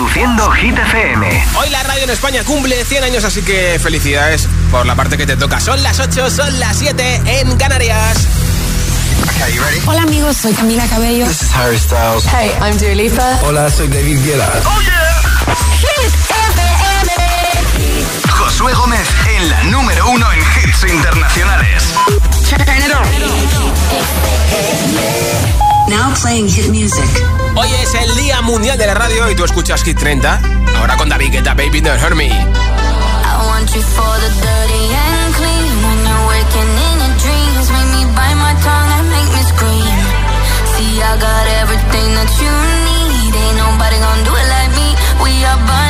Reproduciendo Hit FM. Hoy la radio en España cumple 100 años, así que felicidades por la parte que te toca. Son las 8, son las 7 en Canarias. Hola amigos, soy Camila Cabello. This is Harry Styles. Hey, I'm Dua Lipa. Hola, soy David Guetta. Oh yeah. Hit FM. Josué Gómez en la número uno en hits internacionales. Turn it on. Now playing hit music. Hoy es el Día Mundial de la Radio y tú escuchas Hit 30. Ahora con David Guetta, Baby Don't Hurt Me. I want you for the dirty and clean. When you're waking in your dreams, make me bite my tongue and make me scream. See, I got everything that you need. Ain't nobody gonna do it like me. We are burning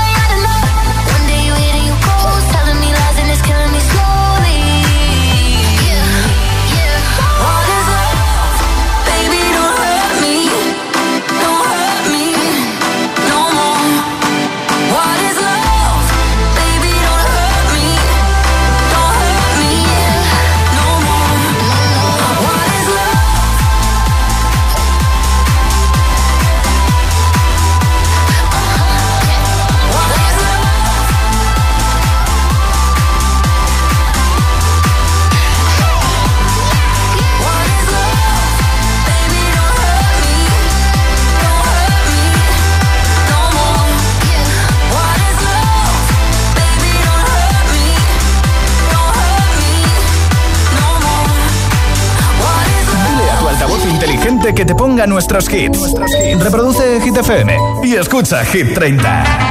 nuestros hits. Reproduce Hit FM y escucha Hit 30.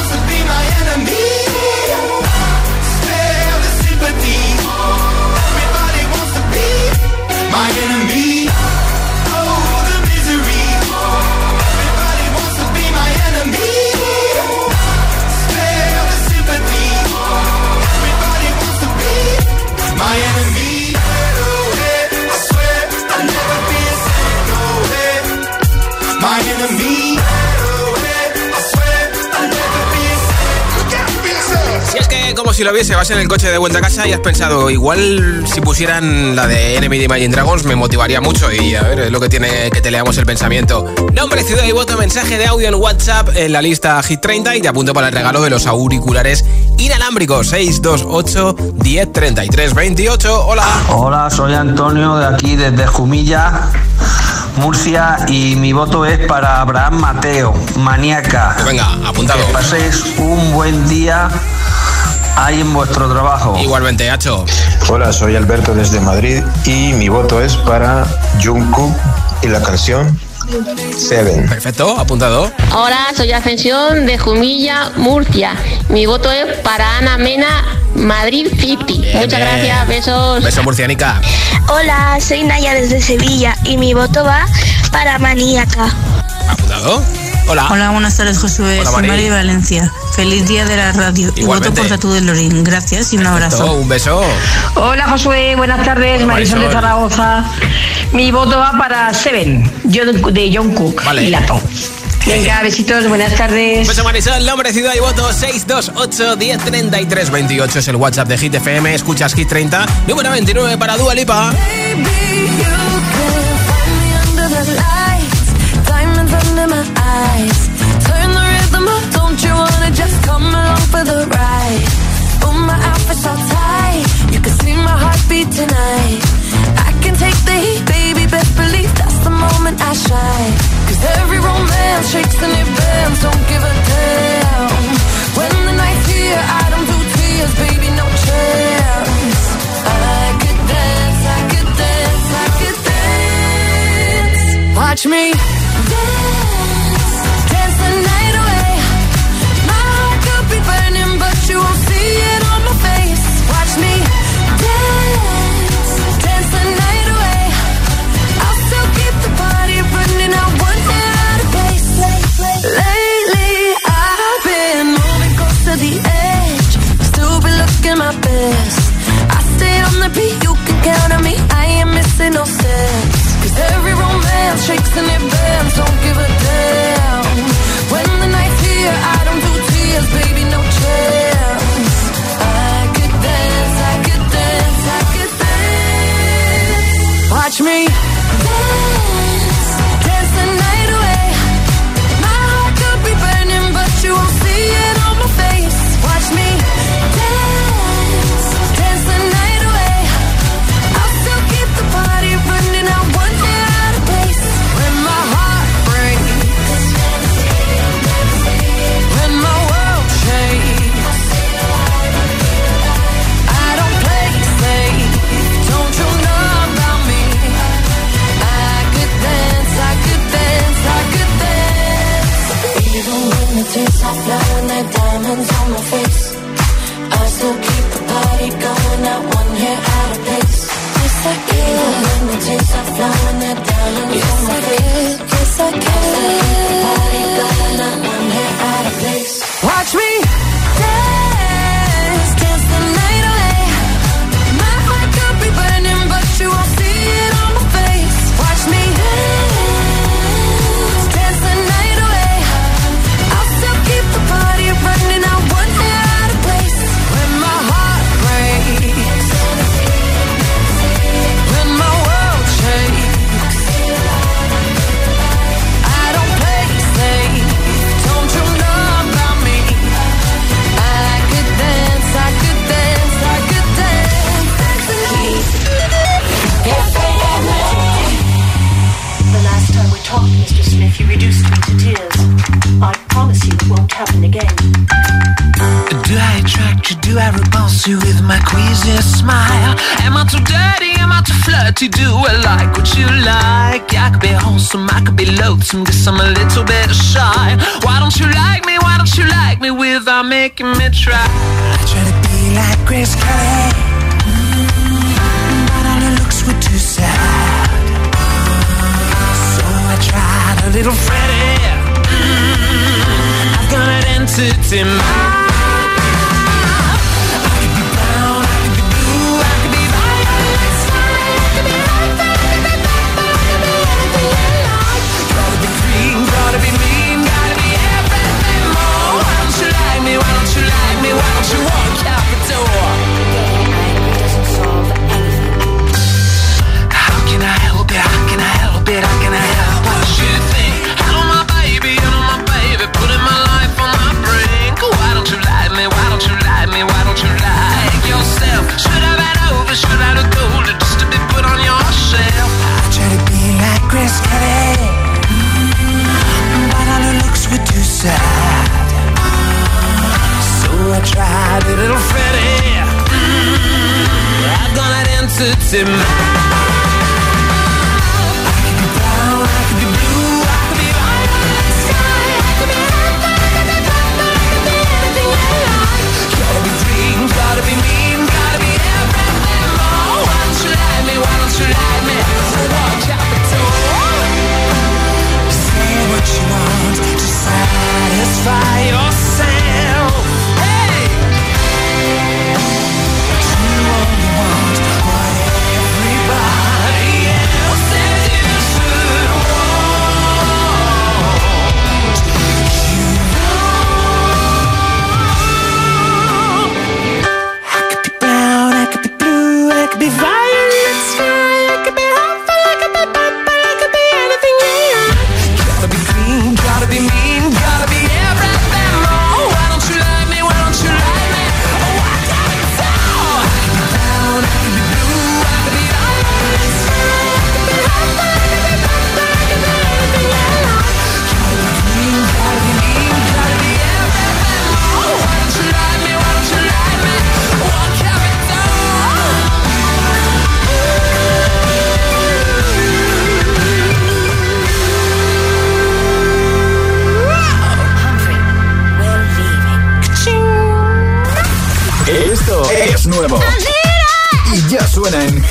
si lo viese, vas en el coche de vuelta a casa y has pensado, igual si pusieran la de Enemy de Imagine Dragons me motivaría mucho y a ver, es lo que tiene que te leamos el pensamiento. Nombre, ciudad y voto, mensaje de audio en WhatsApp en la lista Hit 30 y te apunto para el regalo de los auriculares inalámbricos 628 10 33 28. Hola. Hola, soy Antonio de aquí desde Jumilla, Murcia y mi voto es para Abraham Mateo, maníaca. Venga, apuntado. Que paséis un buen día ahí en vuestro trabajo. Igualmente, Hacho. Hola, soy Alberto desde Madrid y mi voto es para Jungkook y la canción Seven. Perfecto, apuntado. Hola, soy Ascensión de Jumilla, Murcia. Mi voto es para Ana Mena, Madrid City. Muchas bien. gracias, besos. Beso murcianica. Hola, soy Naya desde Sevilla y mi voto va para Maníaca. Apuntado. Hola. Hola, buenas tardes, Josué. Hola, Soy Mari. Valencia. Feliz día de la radio. Y voto por Tatu de Lorín. Gracias y un Perfecto, abrazo. Un beso. Hola Josué, buenas tardes, Hola, Marisol de. Zaragoza. Mi voto va para Seven, yo de- de John Cook Vale. y Lato. Venga, besitos, buenas tardes. Beso Marisol, nombre, ciudad y voto 628 10 33 28 es el WhatsApp de Hit FM. Escuchas Hit 30, número 29 para Dua Lipa. under along for the ride? Oh, my outfit's all tight, you can see my heartbeat tonight. I can take the heat, baby, best believe that's the moment I shine. Cause every romance shakes and it bends, don't give a damn. When the night's here, I don't do tears, baby, no chance. I could dance, I could dance, I could dance. Watch me best. I stay on the beat, you can count on me. I ain't missing no sense. Cause every romance shakes and it bends, don't give a damn. When the night's here, I don't do tears, baby, no chance. I could dance, I could dance, I could dance. Watch me. sits in my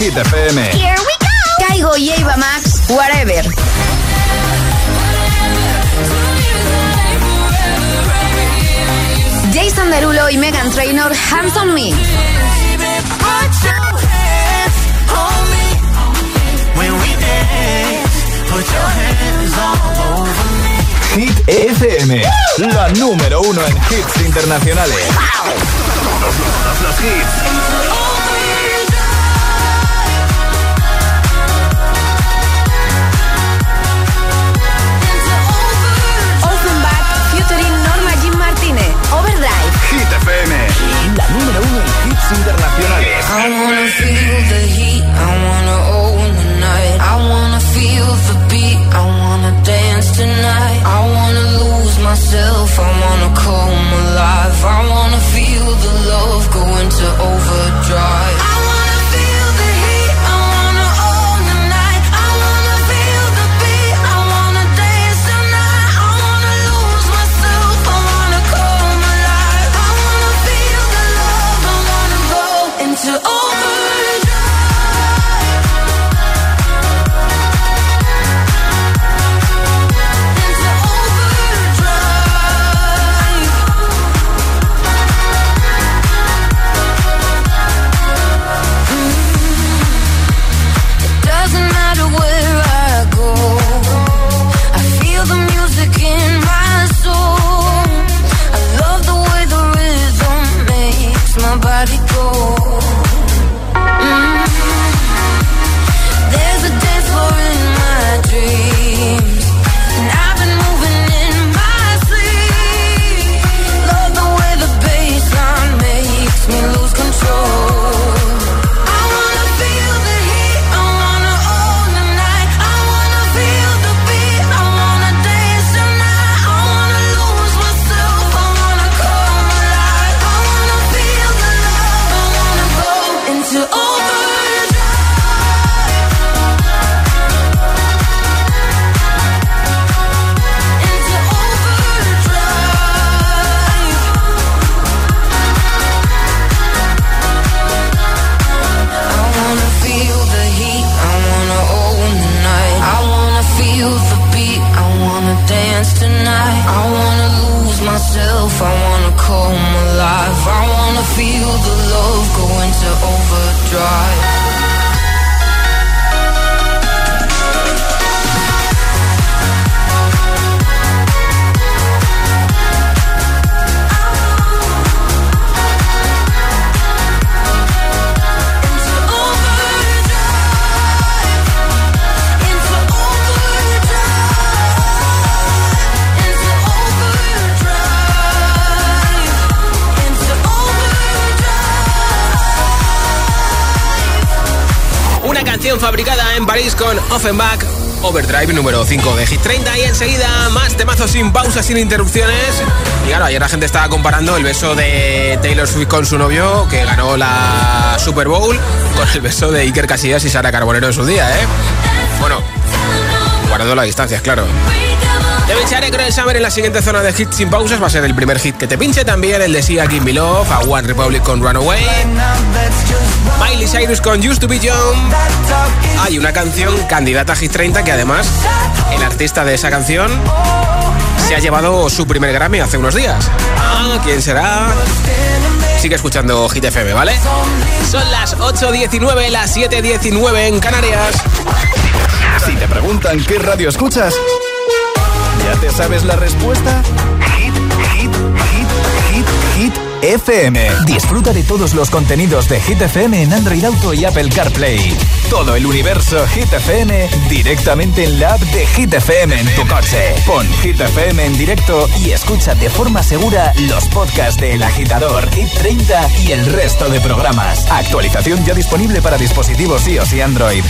Hit FM. Here we go. Caigo y Eva Max, whatever. Jason Derulo y Megan Trainor, Hands on Me. Hit FM, la número uno en hits internacionales. Todos los hits. FM, la número uno en hits internacionales. I wanna feel the heat, I wanna own the night. I wanna feel the beat, I wanna dance tonight. I wanna lose myself, I wanna come alive. I wanna feel the love go into overdrive. Una canción fabricada en París con Offenbach. Overdrive número 5 de Hit 30 y enseguida más temazos sin pausas, sin interrupciones. Y claro, ayer la gente estaba comparando el beso de Taylor Swift con su novio, que ganó la Super Bowl, con el beso de Iker Casillas y Sara Carbonero en su día, ¿eh? Bueno, guardando las distancias, claro. Te pincharé Cruel Summer en la siguiente zona de hits sin pausas. Va a ser el primer hit que te pinche también, el de Sia Me Love, a One Republic con Runaway, Miley Cyrus con Used to Be. Hay una canción candidata a Hit 30 que además el artista de esa canción se ha llevado su primer Grammy hace unos días. Ah, ¿quién será? Sigue escuchando Hit FM, ¿vale? Son las 8.19, las 7.19 en Canarias. Si te preguntan qué radio escuchas, ¿ya te sabes la respuesta? FM. Disfruta de todos los contenidos de Hit FM en Android Auto y Apple CarPlay. Todo el universo Hit FM directamente en la app de Hit FM en tu coche. Pon Hit FM en directo y escucha de forma segura los podcasts de El Agitador, Hit 30 y el resto de programas. Actualización ya disponible para dispositivos iOS y Android.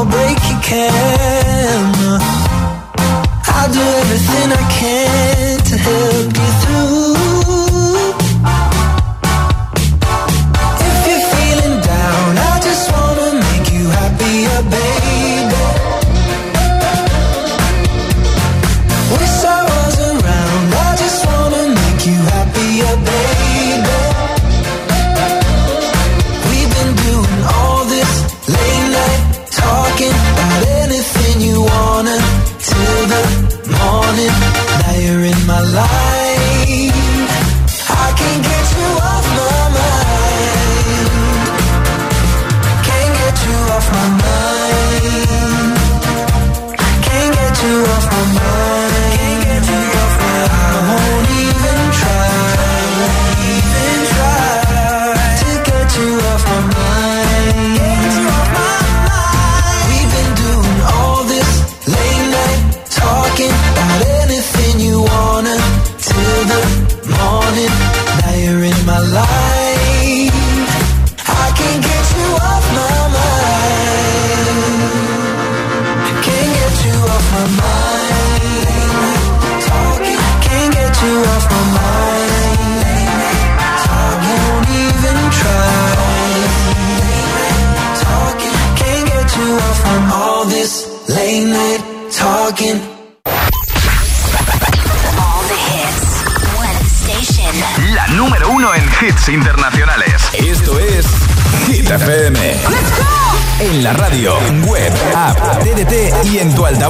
Or break your camera. I'll do everything I can to help you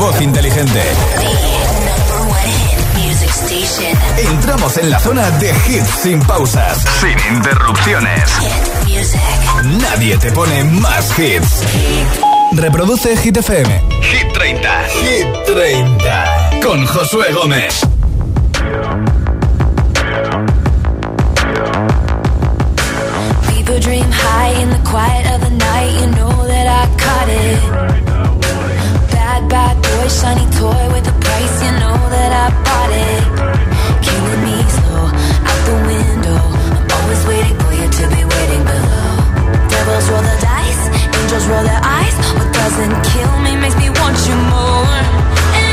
altavoz inteligente. Entramos en la zona de hits sin pausas, sin interrupciones. Nadie te pone más hits. Reproduce Hit FM. Hit 30. Hit 30. Con Josué Gómez. People dream high in the quiet of the night. You know that I caught it. bad boy, shiny toy with a price. You know that I bought it. Killing me slow, out the window. I'm always waiting for you to be waiting below. Devils roll the dice, angels roll their eyes. What doesn't kill me makes me want you more. And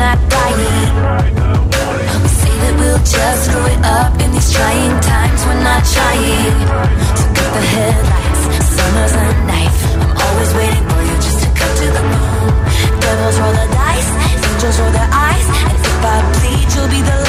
not right. We say that we'll just screw it up in these trying times. We're not trying to cut the headlights. Summer's a knife. I'm always waiting for you just to come to the moon. Devils roll the dice, angels roll their eyes. And if I bleed, you'll be the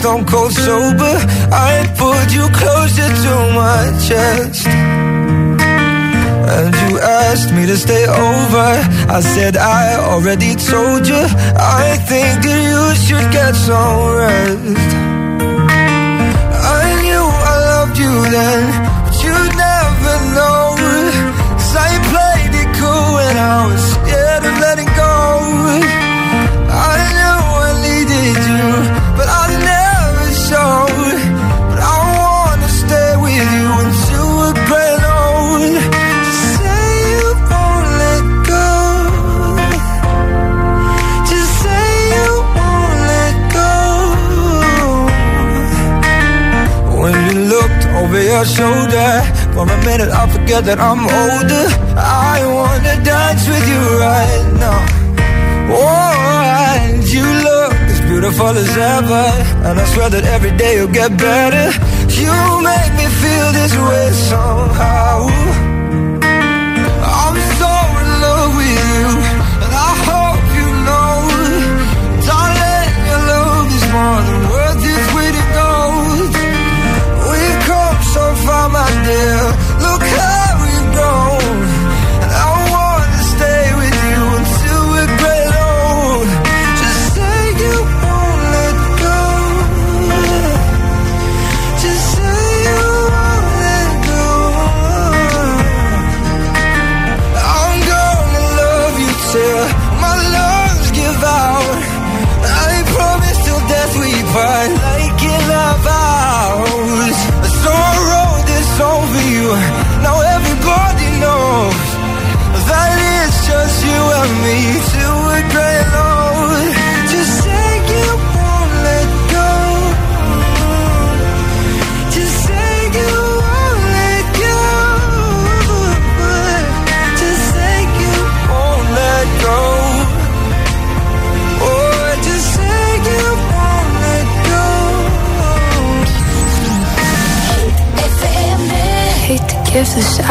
stone cold sober. I pulled you closer to my chest. And you asked me to stay over. I said I already told you. I think that you should get some rest. I knew I loved you then your shoulder, for a minute I forget that I'm older. I wanna dance with you right now. Oh, and you look as beautiful as ever. And I swear that every day you'll get better. You make me feel this way somehow.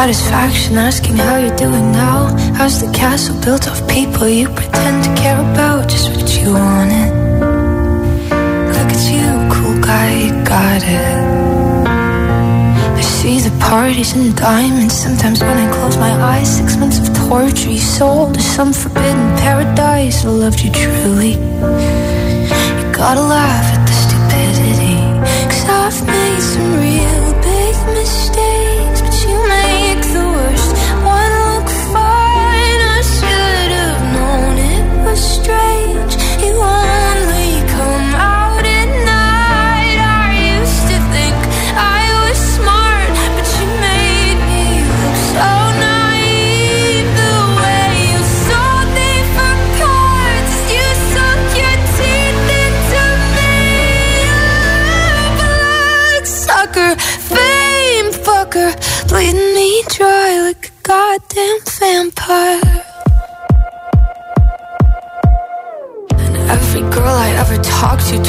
Satisfaction asking how you're doing now. How's the castle built of people you pretend to care about? Just what you wanted. Look at you, cool guy, you got it. I see the parties and diamonds. Sometimes when I close my eyes, six months of torture you sold to some forbidden paradise. I loved you truly. You gotta laugh at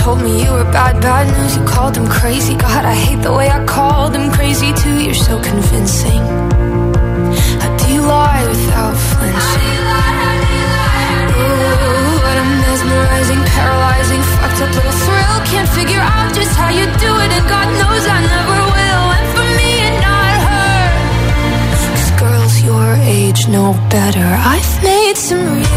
told me you were bad, bad news. You called them crazy. God, I hate the way I called them crazy too. You're so convincing. How do you lie without flinching? Ooh, what a mesmerizing, paralyzing, fucked up little thrill. Can't figure out just how you do it, and God knows I never will. And for me and not her, 'cause girls your age know better. I've made some real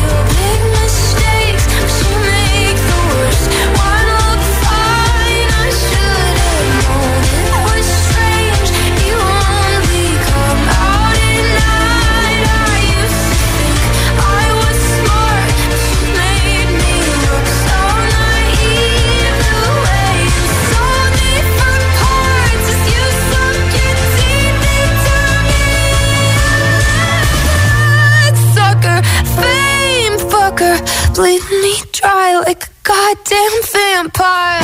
goddamn vampire.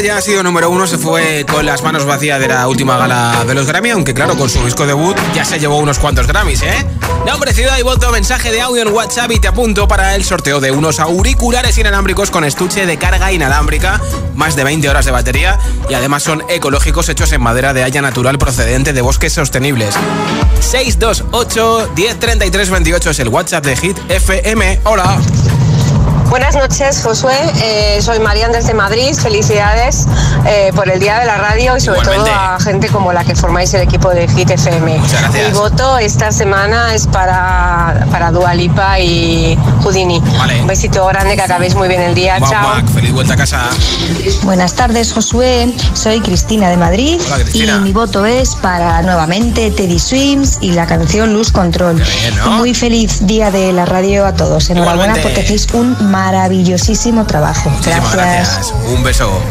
Ya ha sido número uno, se fue con las manos vacías de la última gala de los Grammy, aunque claro, con su disco debut ya se llevó unos cuantos Grammys, ¿eh? Nombre, ciudad y voto, mensaje de audio en WhatsApp y te apunto para el sorteo de unos auriculares inalámbricos con estuche de carga inalámbrica, más de 20 horas de batería y además son ecológicos hechos en madera de haya natural procedente de bosques sostenibles. 628 1033 28 es el WhatsApp de Hit FM. Hola. Buenas noches, Josué. Eh, soy Marian desde Madrid. Felicidades eh, por el Día de la Radio y sobre Igualmente. todo a gente como la que formáis el equipo de Hit FM. Muchas gracias. Mi voto esta semana es para, para Dua Lipa y Houdini. Un besito grande, que acabéis muy bien el día. Chao. feliz vuelta a casa. Buenas tardes, Josué. Soy Cristina de Madrid Hola, Cristina. y mi voto es para nuevamente Teddy Swims y la canción Luz Control. ¿no? Muy feliz día de la radio a todos. Enhorabuena Igualmente. porque hacéis un maravillosísimo trabajo. Muchísimas gracias. Un beso.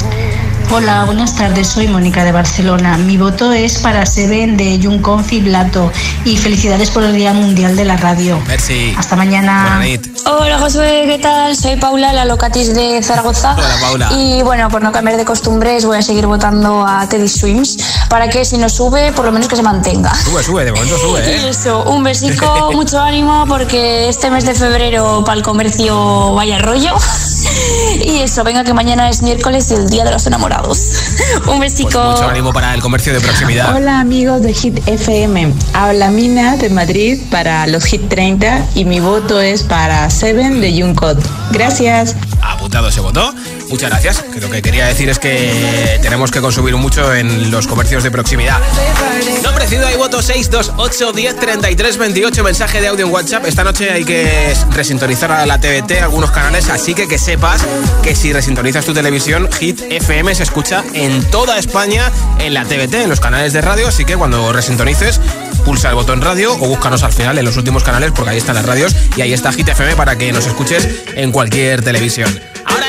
Hola, buenas tardes. Soy Mónica de Barcelona. Mi voto es para Seven de Jungkook y Blato. Y felicidades por el Día Mundial de la Radio. Merci. Hasta mañana. Hola Josué, ¿qué tal? Soy Paula, la locatis de Zaragoza. Hola, Paula. Y bueno, por no cambiar de costumbres, voy a seguir votando a Teddy Swims para que si no sube, por lo menos que se mantenga. Sube, sube, de momento sube, Y ¿eh? eso, un besico, mucho ánimo porque este mes de febrero para el comercio vaya rollo. Y eso, venga que mañana es miércoles y el día de los enamorados. Un besico. Mucho ánimo para el comercio de proximidad. Hola amigos de Hit FM, habla Mina de Madrid para los Hit 30 y mi voto es para Seven de Jungkook. Gracias. Apuntado ese voto. Muchas gracias. Que lo que quería decir es que tenemos que consumir mucho en los comercios de proximidad. Nombre, ciudad y voto 628 10 33 28. Mensaje de audio en WhatsApp. Esta noche hay que resintonizar a la TVT algunos canales, así que que sepas que si resintonizas tu televisión, Hit FM se escucha en toda España en la TVT, en los canales de radio. Así que cuando resintonices, pulsa el botón radio o búscanos al final en los últimos canales porque ahí están las radios y ahí está Hit FM para que nos escuches en cualquier televisión.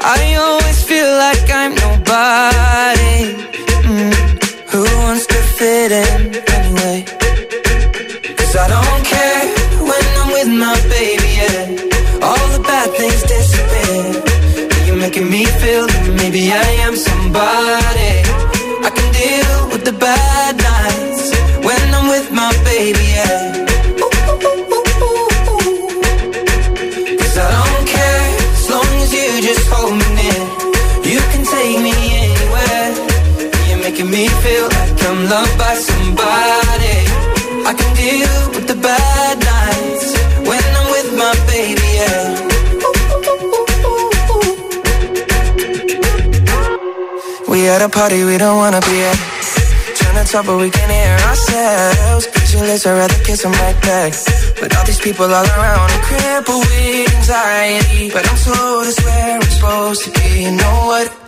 I always feel like I'm nobody. Mm. Who wants to fit in anyway? Cause I don't care when I'm with my baby, yeah. All the bad things disappear. You're making me feel that maybe I am somebody. I can deal with the bad nights when I'm with my baby, yeah. I'm loved by somebody. I can deal with the bad nights when I'm with my baby, yeah. We at a party we don't wanna be at. Trying to talk but we can hear ourselves. Pictureless, I'd rather kiss them right back. But all these people all around are crippled with anxiety. But I'm told it's where I'm supposed to be. You know what?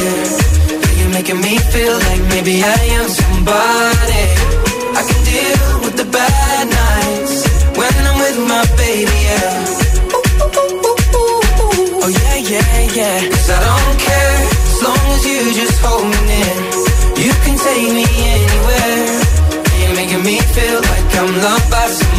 Making me feel like maybe I am somebody. I can deal with the bad nights when I'm with my baby, yeah. Oh yeah, yeah, yeah. Cause I don't care as long as you just hold me near. You can take me anywhere. You're making me feel like I'm loved by somebody.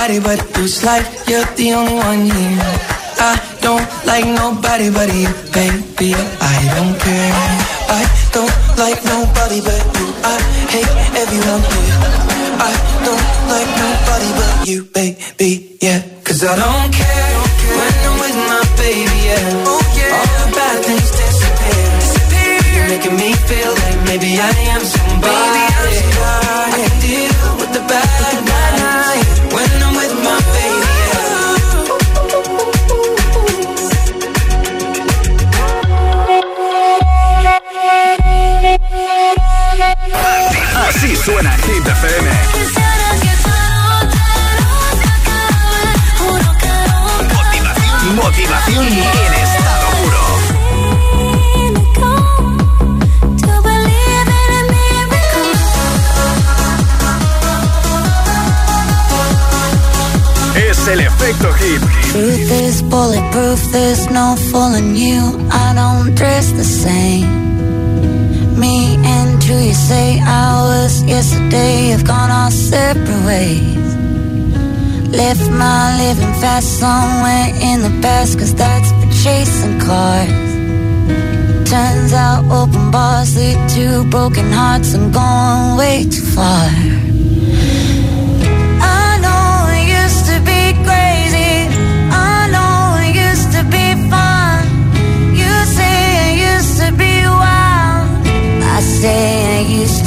Nobody but it's like you're the only one here. I don't like nobody but you, baby. I don't care. I don't like nobody but you. I hate everyone here. I don't like nobody but you, baby. Yeah, cause I don't care when I'm with my baby. Yeah, oh, yeah. all the bad things disappear. disappear. You're making me feel like maybe I suena Hit FM. Motivación, motivación en estado puro. Es el efecto hit. Truth is bulletproof, there's no fooling you. I don't dress the same. Me and you, you say I was yesterday have gone our separate ways. Left my living fast somewhere in the past, cause that's for chasing cars. Turns out open bars lead to broken hearts. I'm going way too far.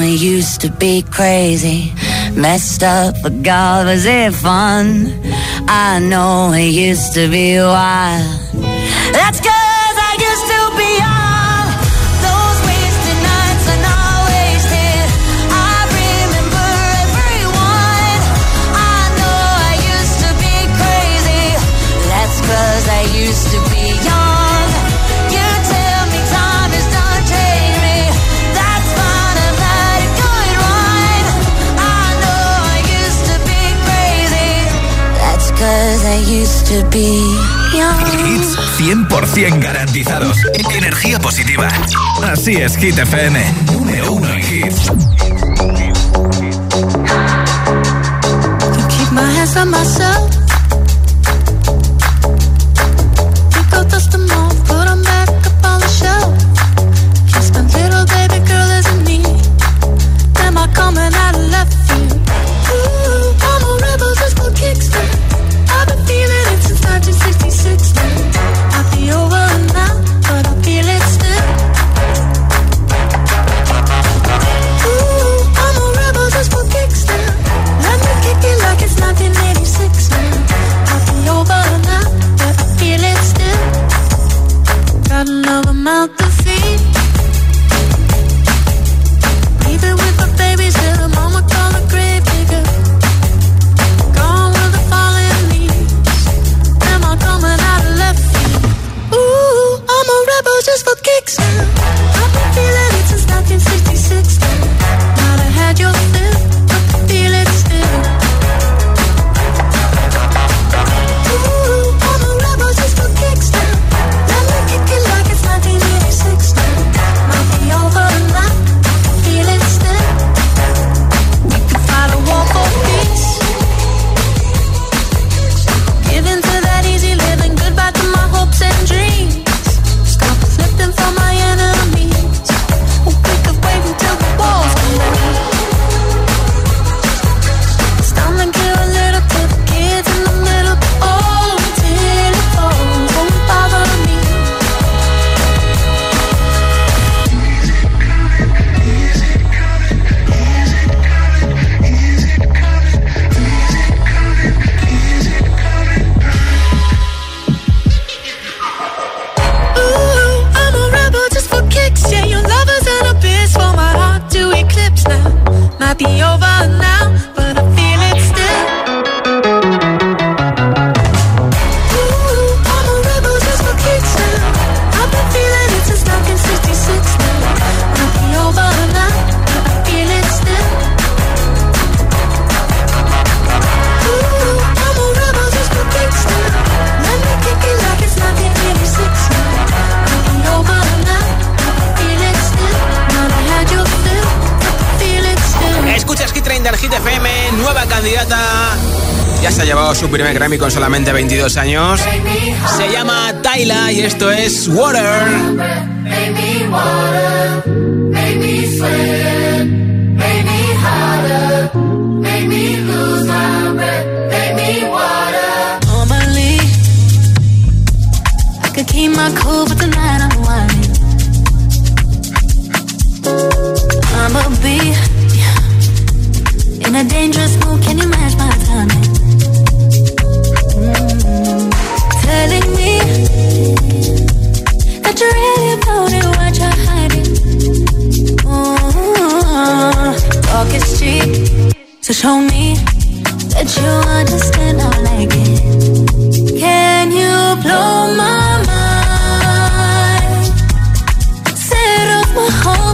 I used to be crazy, messed up, but God, was it fun? I know it used to be wild. That's cause I used to be all. Those wasted nights and all wasted. I remember everyone. I know I used to be crazy. That's I used to be Hits 100% garantizados. Energía positiva. Así es, Hit FM. Número uno en hits. Can keep my hands on myself. Ya se ha llevado su primer Grammy con solamente 22 años. Se llama Tyla y esto es Water. Keep my cool, but tonight I'm a bee in a dangerous mood. Can you talk is cheap. So show me that you understand I like it. Can you blow my mind? Set off my heart.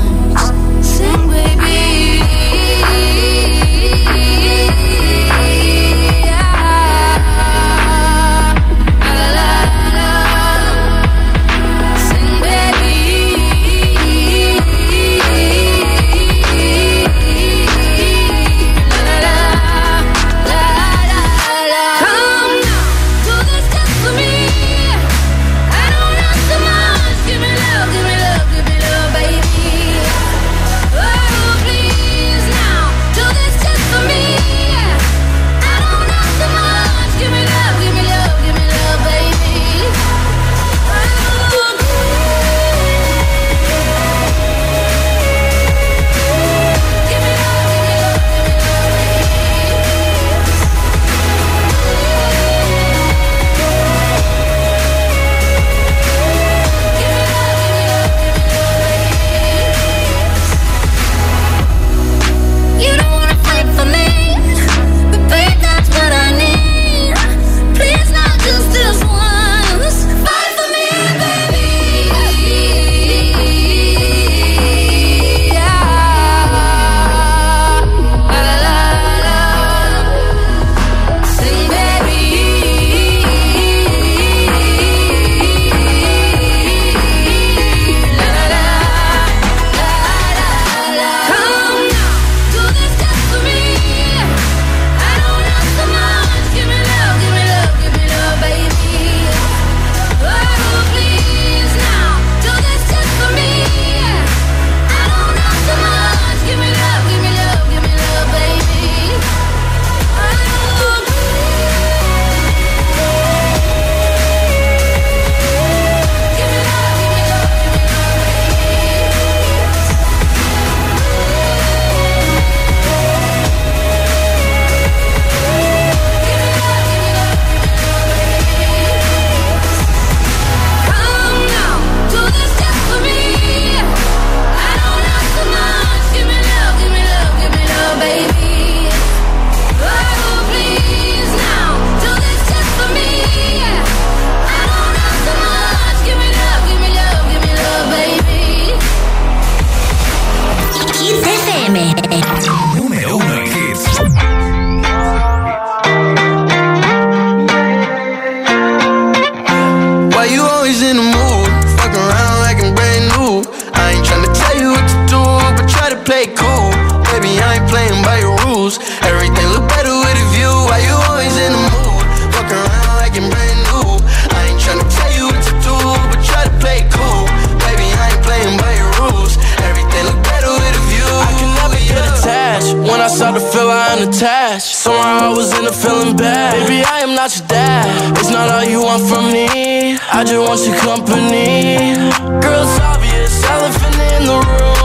attached. Somehow I was in a feeling bad. Baby, I am not your dad. It's not all you want from me. I just want your company. Girl, it's obvious, elephant in the room.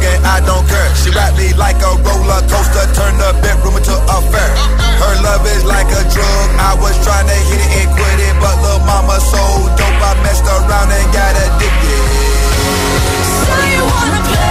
plug and I don't care. She rap me like a roller coaster, turn the bedroom into a fair. Her love is like a drug. I was trying to hit it and quit it, but little mama so dope. I messed around and got addicted. So you wanna play?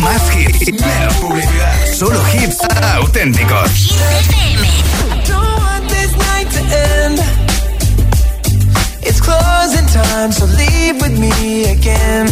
Más hits, menos publicidad. Solo hits auténticos. It's closing time, so leave with me again.